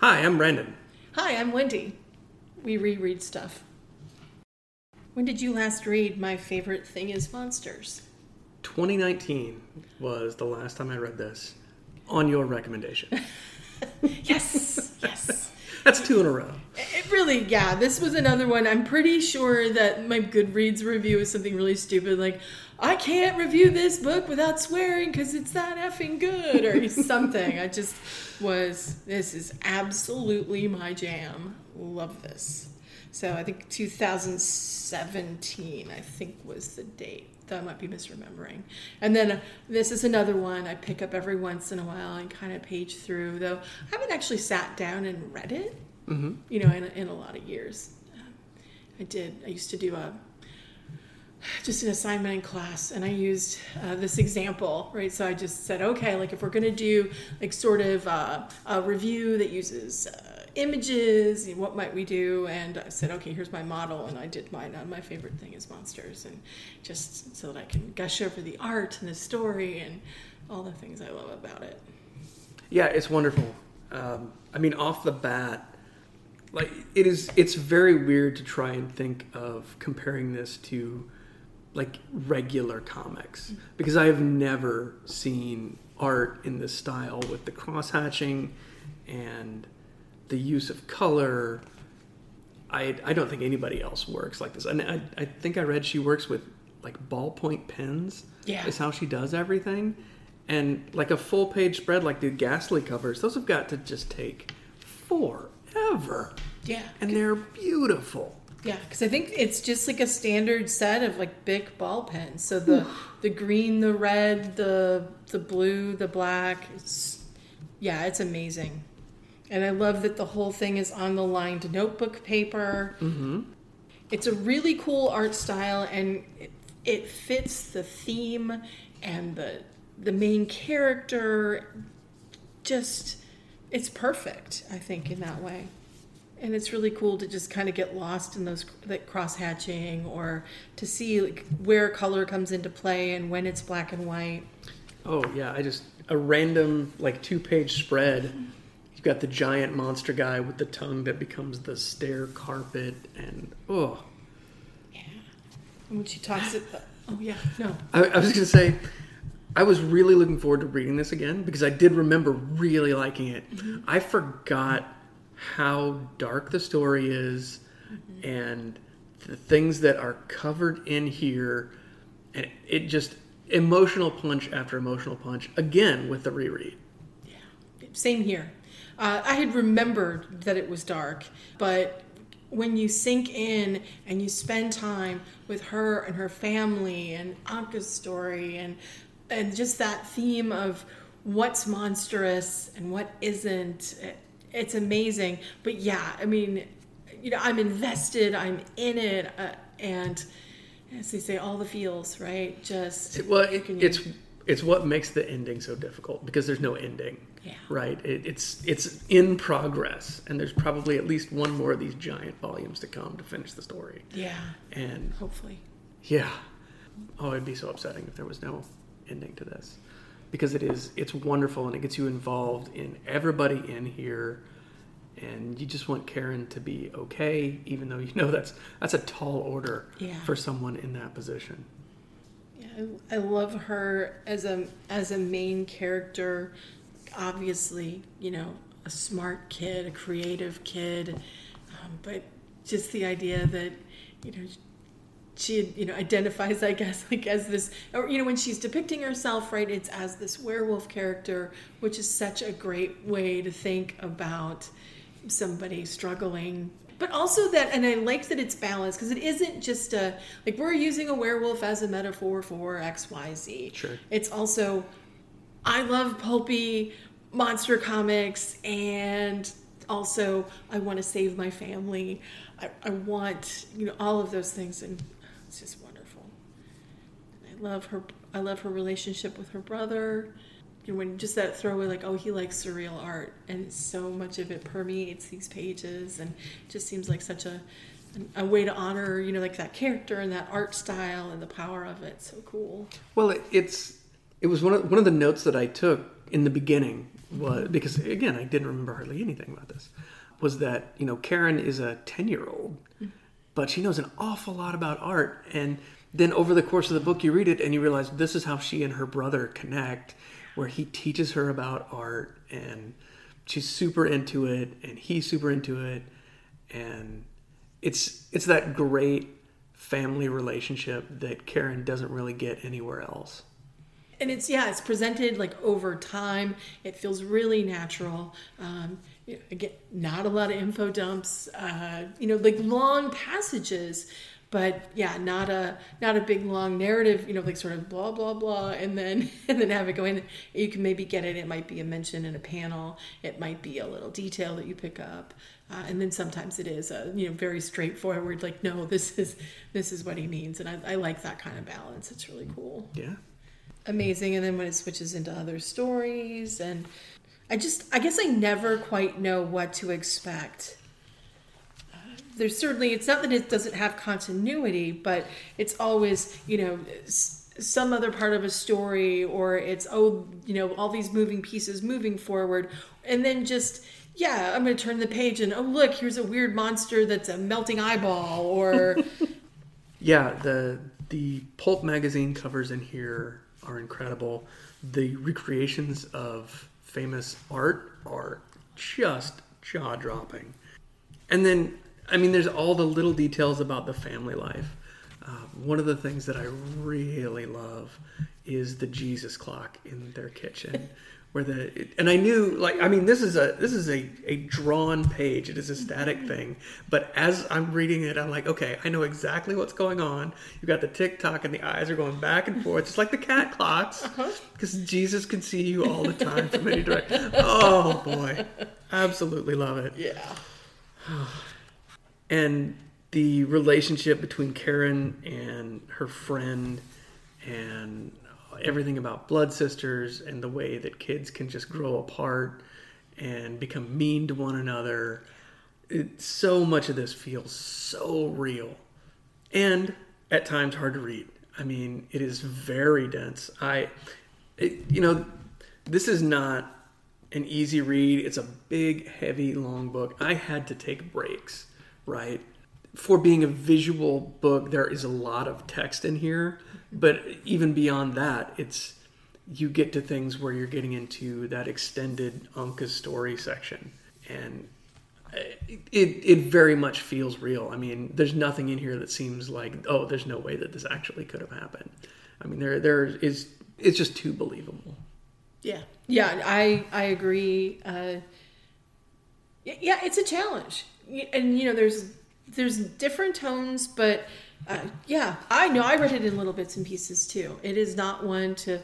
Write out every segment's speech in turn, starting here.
Hi, I'm Brandon. Hi, I'm Wendy. We reread stuff. When did you last read My Favorite Thing is Monsters? 2019 was the last time I read this on your recommendation. yes, yes. That's two in a row. It really, yeah, this was another one. I'm pretty sure that my Goodreads review is something really stupid like, I can't review this book without swearing because it's that effing good or something. I just was, this is absolutely my jam. Love this. So I think 2017, I think was the date. Though I might be misremembering. And then uh, this is another one I pick up every once in a while and kind of page through, though I haven't actually sat down and read it, mm-hmm. you know, in, in a lot of years. Um, I did, I used to do a just an assignment in class and i used uh, this example right? So i just said okay like if we're going to do like sort of uh, a review that uses uh, images what might we do? And i said okay here's my model and i did mine. On my favorite thing is monsters and just so that i can gush over the art and the story and all the things i love about it. Yeah it's wonderful. Um, i mean off the bat like it is it's very weird to try and think of comparing this to like regular comics because i have never seen art in this style with the cross hatching and the use of color. I, I don't think anybody else works like this. And I, I think I read she works with like ballpoint pens. Yeah. Is how she does everything. And like a full page spread like the Ghastly covers, those have got to just take forever. Yeah. And they're beautiful. Yeah, because I think it's just like a standard set of like big ball pens. So the the green, the red, the the blue, the black. It's yeah, it's amazing. And I love that the whole thing is on the lined notebook paper. Mm-hmm. It's a really cool art style, and it, it fits the theme and the the main character. Just, it's perfect. I think in that way, and it's really cool to just kind of get lost in those that cross hatching, or to see like where color comes into play and when it's black and white. Oh yeah, I just a random like two page spread You've got the giant monster guy with the tongue that becomes the stair carpet, and oh. Yeah. And when she talks it, oh yeah, no. I, I was going to say, I was really looking forward to reading this again because I did remember really liking it. Mm-hmm. I forgot how dark the story is mm-hmm. and the things that are covered in here, and it just emotional punch after emotional punch again with the reread. Yeah, same here. Uh, I had remembered that it was dark, but when you sink in and you spend time with her and her family and Anka's story and and just that theme of what's monstrous and what isn't, it's amazing. But yeah, I mean, you know, I'm invested. I'm in it, uh, and as they say, all the feels, right? Just well, it, it's it's what makes the ending so difficult because there's no ending. Yeah. Right. It, it's it's in progress, and there's probably at least one more of these giant volumes to come to finish the story. Yeah. And hopefully. Yeah. Oh, it'd be so upsetting if there was no ending to this, because it is it's wonderful and it gets you involved in everybody in here, and you just want Karen to be okay, even though you know that's that's a tall order yeah. for someone in that position. Yeah, I love her as a as a main character obviously, you know, a smart kid, a creative kid, um, but just the idea that, you know, she you know identifies i guess like as this or you know when she's depicting herself right it's as this werewolf character which is such a great way to think about somebody struggling. But also that and i like that it's balanced because it isn't just a like we're using a werewolf as a metaphor for xyz sure. It's also I love pulpy monster comics and also I want to save my family. I, I want, you know, all of those things and it's just wonderful. I love her I love her relationship with her brother. You know, when just that throwaway like, oh, he likes surreal art and so much of it permeates these pages and just seems like such a a way to honor, you know, like that character and that art style and the power of it. So cool. Well, it, it's it was one of one of the notes that I took in the beginning was because again I didn't remember hardly anything about this. Was that you know Karen is a ten year old, mm-hmm. But she knows an awful lot about art, and then over the course of the book you read it and you realize this is how she and her brother connect, where he teaches her about art and she's super into it and he's super into it, and it's it's that great family relationship that Karen doesn't really get anywhere else. And it's yeah it's presented like over time. It feels really natural. Um, you know, again not a lot of info dumps uh, you know like long passages but yeah not a not a big long narrative you know like sort of blah blah blah and then and then have it go in. You can maybe get it it might be a mention in a panel it might be a little detail that you pick up uh, and then sometimes it is a you know very straightforward like no this is this is what he means and I, I like that kind of balance it's really cool. Yeah. Amazing and then when it switches into other stories and i just i guess i never quite know what to expect there's certainly it's not that it doesn't have continuity but it's always you know some other part of a story or it's oh you know all these moving pieces moving forward and then just yeah i'm going to turn the page and oh look here's a weird monster that's a melting eyeball or yeah the the pulp magazine covers in here are incredible. The recreations of famous art are just jaw dropping. And then, I mean, there's all the little details about the family life. Uh, one of the things that I really love is the Jesus clock in their kitchen. where the and I knew like I mean this is a this is a, a drawn page. It is a static mm-hmm. thing. But as I'm reading it I'm like okay I know exactly what's going on. You've got the tick tock and the eyes are going back and forth. Just like the cat clocks because uh-huh. Jesus can see you all the time from any direction oh boy. Absolutely love it. Yeah. And the relationship between Karen and her friend and everything about blood sisters and the way that kids can just grow apart and become mean to one another. It, so much of this feels so real and at times hard to read. I mean, it is very dense. I, it, you know, this is not an easy read. It's a big, heavy, long book. I had to take breaks, right? For being a visual book, there is a lot of text in here but even beyond that, it's you get to things where you're getting into that extended Anka's story section, and it, it very much feels real. I mean, there's nothing in here that seems like oh, there's no way that this actually could have happened. I mean, there there is it's just too believable. Yeah, yeah, I I agree. Uh, yeah, it's a challenge, and you know, there's there's different tones, but uh, yeah, I know. I read it in little bits and pieces too. It is not one to,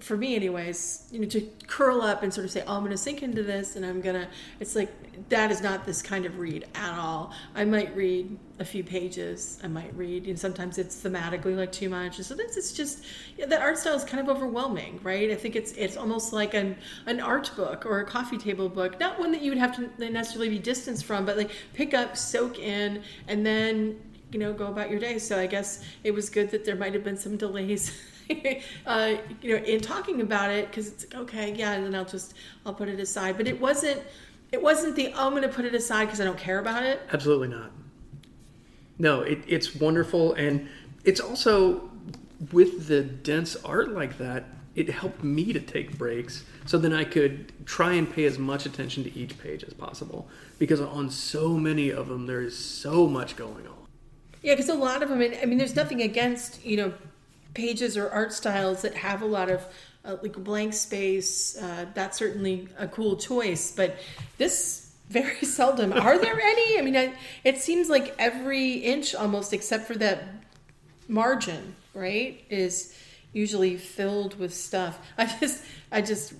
for me, anyways. You know, to curl up and sort of say, "Oh, I'm going to sink into this," and I'm gonna. It's like that is not this kind of read at all. I might read a few pages. I might read, and sometimes it's thematically like too much. And sometimes it's just yeah, the art style is kind of overwhelming, right? I think it's it's almost like an an art book or a coffee table book, not one that you would have to necessarily be distanced from, but like pick up, soak in, and then you know, go about your day. So I guess it was good that there might have been some delays, uh, you know, in talking about it because it's like, okay, yeah, and then I'll just I'll put it aside. But it wasn't it wasn't the oh, I'm going to put it aside because I don't care about it. Absolutely not. No, it, it's wonderful, and it's also with the dense art like that. It helped me to take breaks so then I could try and pay as much attention to each page as possible because on so many of them there is so much going on. Yeah, because a lot of them, I mean, there's nothing against, you know, pages or art styles that have a lot of uh, like blank space. Uh, that's certainly a cool choice, but this very seldom. Are there any? I mean, I, it seems like every inch almost, except for that margin, right, is usually filled with stuff. I just, I just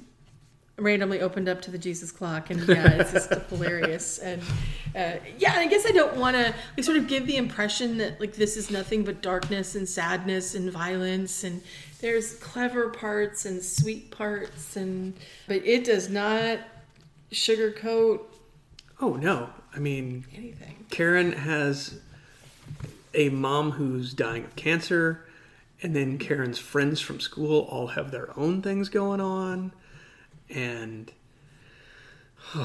randomly opened up to the Jesus clock, and yeah, it's just hilarious. And uh, yeah, I guess I don't want to like sort of give the impression that like this is nothing but darkness and sadness and violence, and there's clever parts and sweet parts, and but it does not sugarcoat. Oh no! I mean, anything. Karen has a mom who's dying of cancer. And then Karen's friends from school all have their own things going on and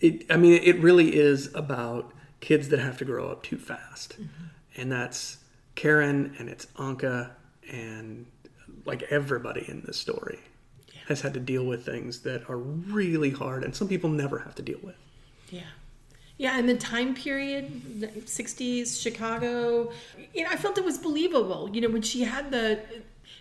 it i mean it really is about kids that have to grow up too fast mm-hmm. and that's karen and it's anka and like everybody in this story has had to deal with things that are really hard and some people never have to deal with Yeah. Yeah, and the time period, 60s, Chicago, you know, I felt it was believable. You know, when she had the,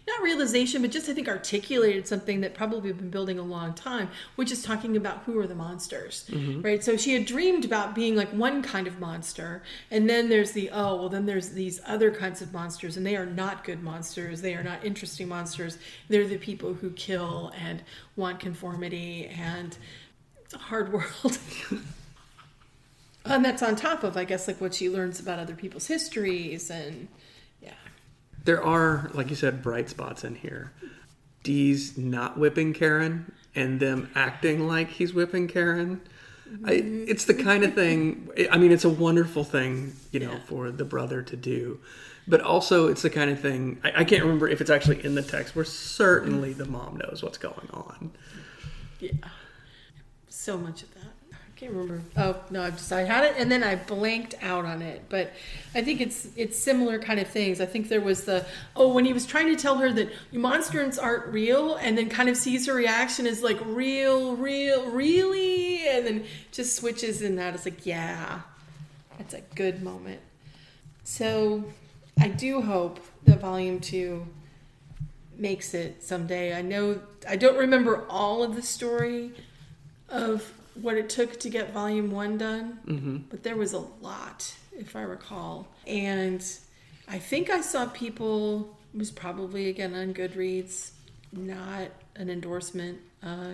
not realization, but just I think articulated something that probably been building a long time, which is talking about who are the monsters, mm-hmm. right? So she had dreamed about being like one kind of monster, and then there's the, oh, well, then there's these other kinds of monsters, and they are not good monsters. They are not interesting monsters. They're the people who kill and want conformity, and it's a hard world. And that's on top of, I guess, like what she learns about other people's histories and. There are like you said bright spots in here Deeze not whipping karen and them acting like he's whipping karen I, it's the kind of thing i mean it's a wonderful thing you know Yeah. for the brother to do but also it's the kind of thing I, I can't remember if it's actually in the text where certainly the mom knows what's going on Yeah. So much of that. Can't remember. Oh no, I just I had it and then I blanked out on it. But I think it's it's similar kind of things. I think there was the oh when he was trying to tell her that monsters aren't real and then kind of sees her reaction is like real, real, really and then just switches in that is like, yeah. That's a good moment. So I do hope that volume two makes it someday. I know I don't remember all of the story of what it took to get volume one done, mm-hmm. but there was a lot, if I recall. And I think I saw people it was probably again on Goodreads, not an endorsement. Uh,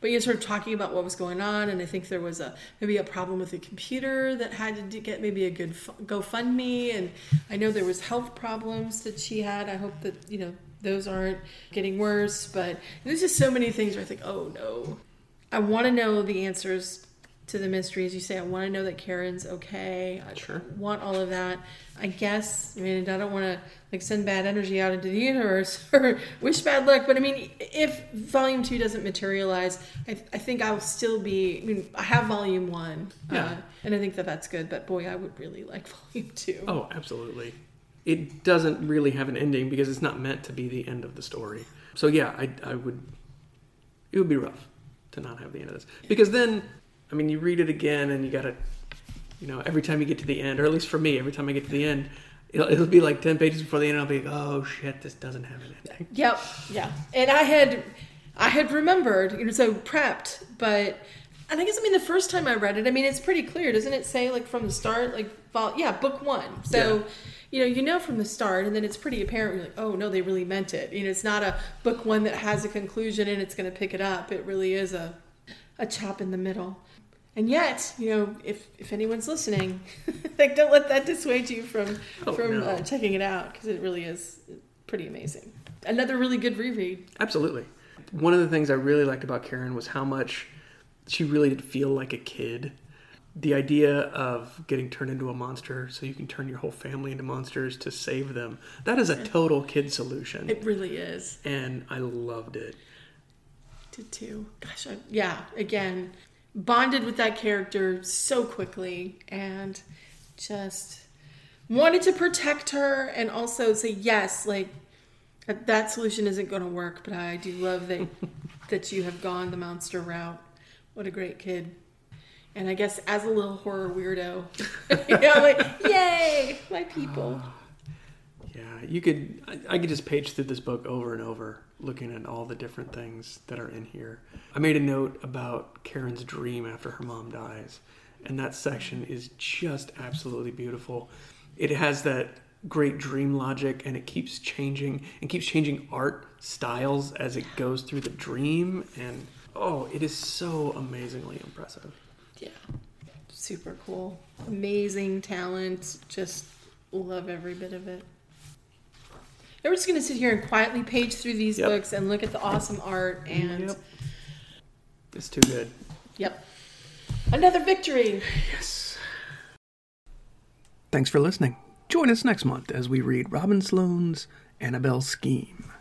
but you're sort of talking about what was going on, and I think there was a maybe a problem with the computer that had to get maybe a good GoFundMe, and I know there was health problems that she had. I hope that you know those aren't getting worse, but there's just so many things where I think, oh no, I want to know the answers to the mysteries. You say I want to know that Karen's okay. I Sure. want all of that. I guess. I mean, I don't want to like send bad energy out into the universe or wish bad luck. But I mean, if Volume Two doesn't materialize, I, I think I'll still be. I mean, I have Volume One, Yeah. uh, and I think that that's good. But boy, I would really like Volume Two. oh absolutely it doesn't really have an ending because it's not meant to be the end of the story so yeah i, I would it would be rough to not have the end of this because then i mean you read it again and you gotta you know every time you get to the end or at least for me every time i get to the end it'll, it'll be like 10 pages before the end and i'll be like oh shit this doesn't have an ending Yep, yeah. And I had I had remembered, you know, so prepped, but and I guess I mean the first time I read it, I mean it's pretty clear, doesn't it say like from the start, like vol- yeah, book one. So Yeah. you know, you know from the start, and then it's pretty apparent. You're like, oh no, they really meant it. You know, it's not a book one that has a conclusion and it's going to pick it up. It really is a a chop in the middle. And yet, you know, if if anyone's listening, like don't let that dissuade you from Oh, from no. uh, checking it out because it really is pretty amazing. Another really good reread. Absolutely. One of the things I really liked about Karen was how much she really did feel like a kid. The idea of getting turned into a monster so you can turn your whole family into monsters to save them, that is a total kid solution. It really is. And I loved it. Did too. Gosh, I, yeah. Again, bonded with that character so quickly, and just wanted to protect her, and also say yes, like that, that solution isn't going to work. But I do love that that you have gone the monster route. What a great kid. And I guess as a little horror weirdo, you know, like, yay, my people. Yeah, you could. I, I could just page through this book over and over, looking at all the different things that are in here. I made a note about Karen's dream after her mom dies, and that section is just absolutely beautiful. It has that great dream logic, and it keeps changing and keeps changing art styles as it goes through the dream, and oh, it is so amazingly impressive. Yeah. Super cool. Amazing talent. Just love every bit of it. Now we're just going to sit here and quietly page through these Yep. books and look at the awesome art and Yep. It's too good. yep. Another victory. Yes. Thanks for listening. Join us next month as we read Robin Sloan's Annabel Scheme.